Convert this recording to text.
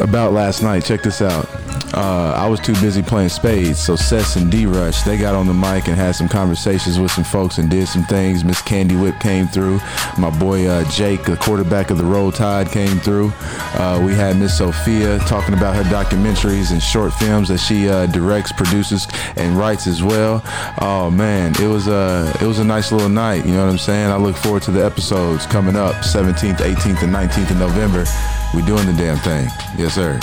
about last night. Check this out. Uh, I was too busy playing spades, so Sess and D Rush they got on the mic and had some conversations with some folks and did some things. Miss Candy Whip came through. My boy uh, Jake, the quarterback of the Roll Tide, came through. Uh, we had Miss Sophia talking about her documentaries and short films that she uh, directs, produces, and writes as well. Oh man, it was a it was a nice little night. You know what I'm saying? I look forward to the episodes coming up, 17th, 18th, and 19th of November. We doing the damn thing. Yes, sir.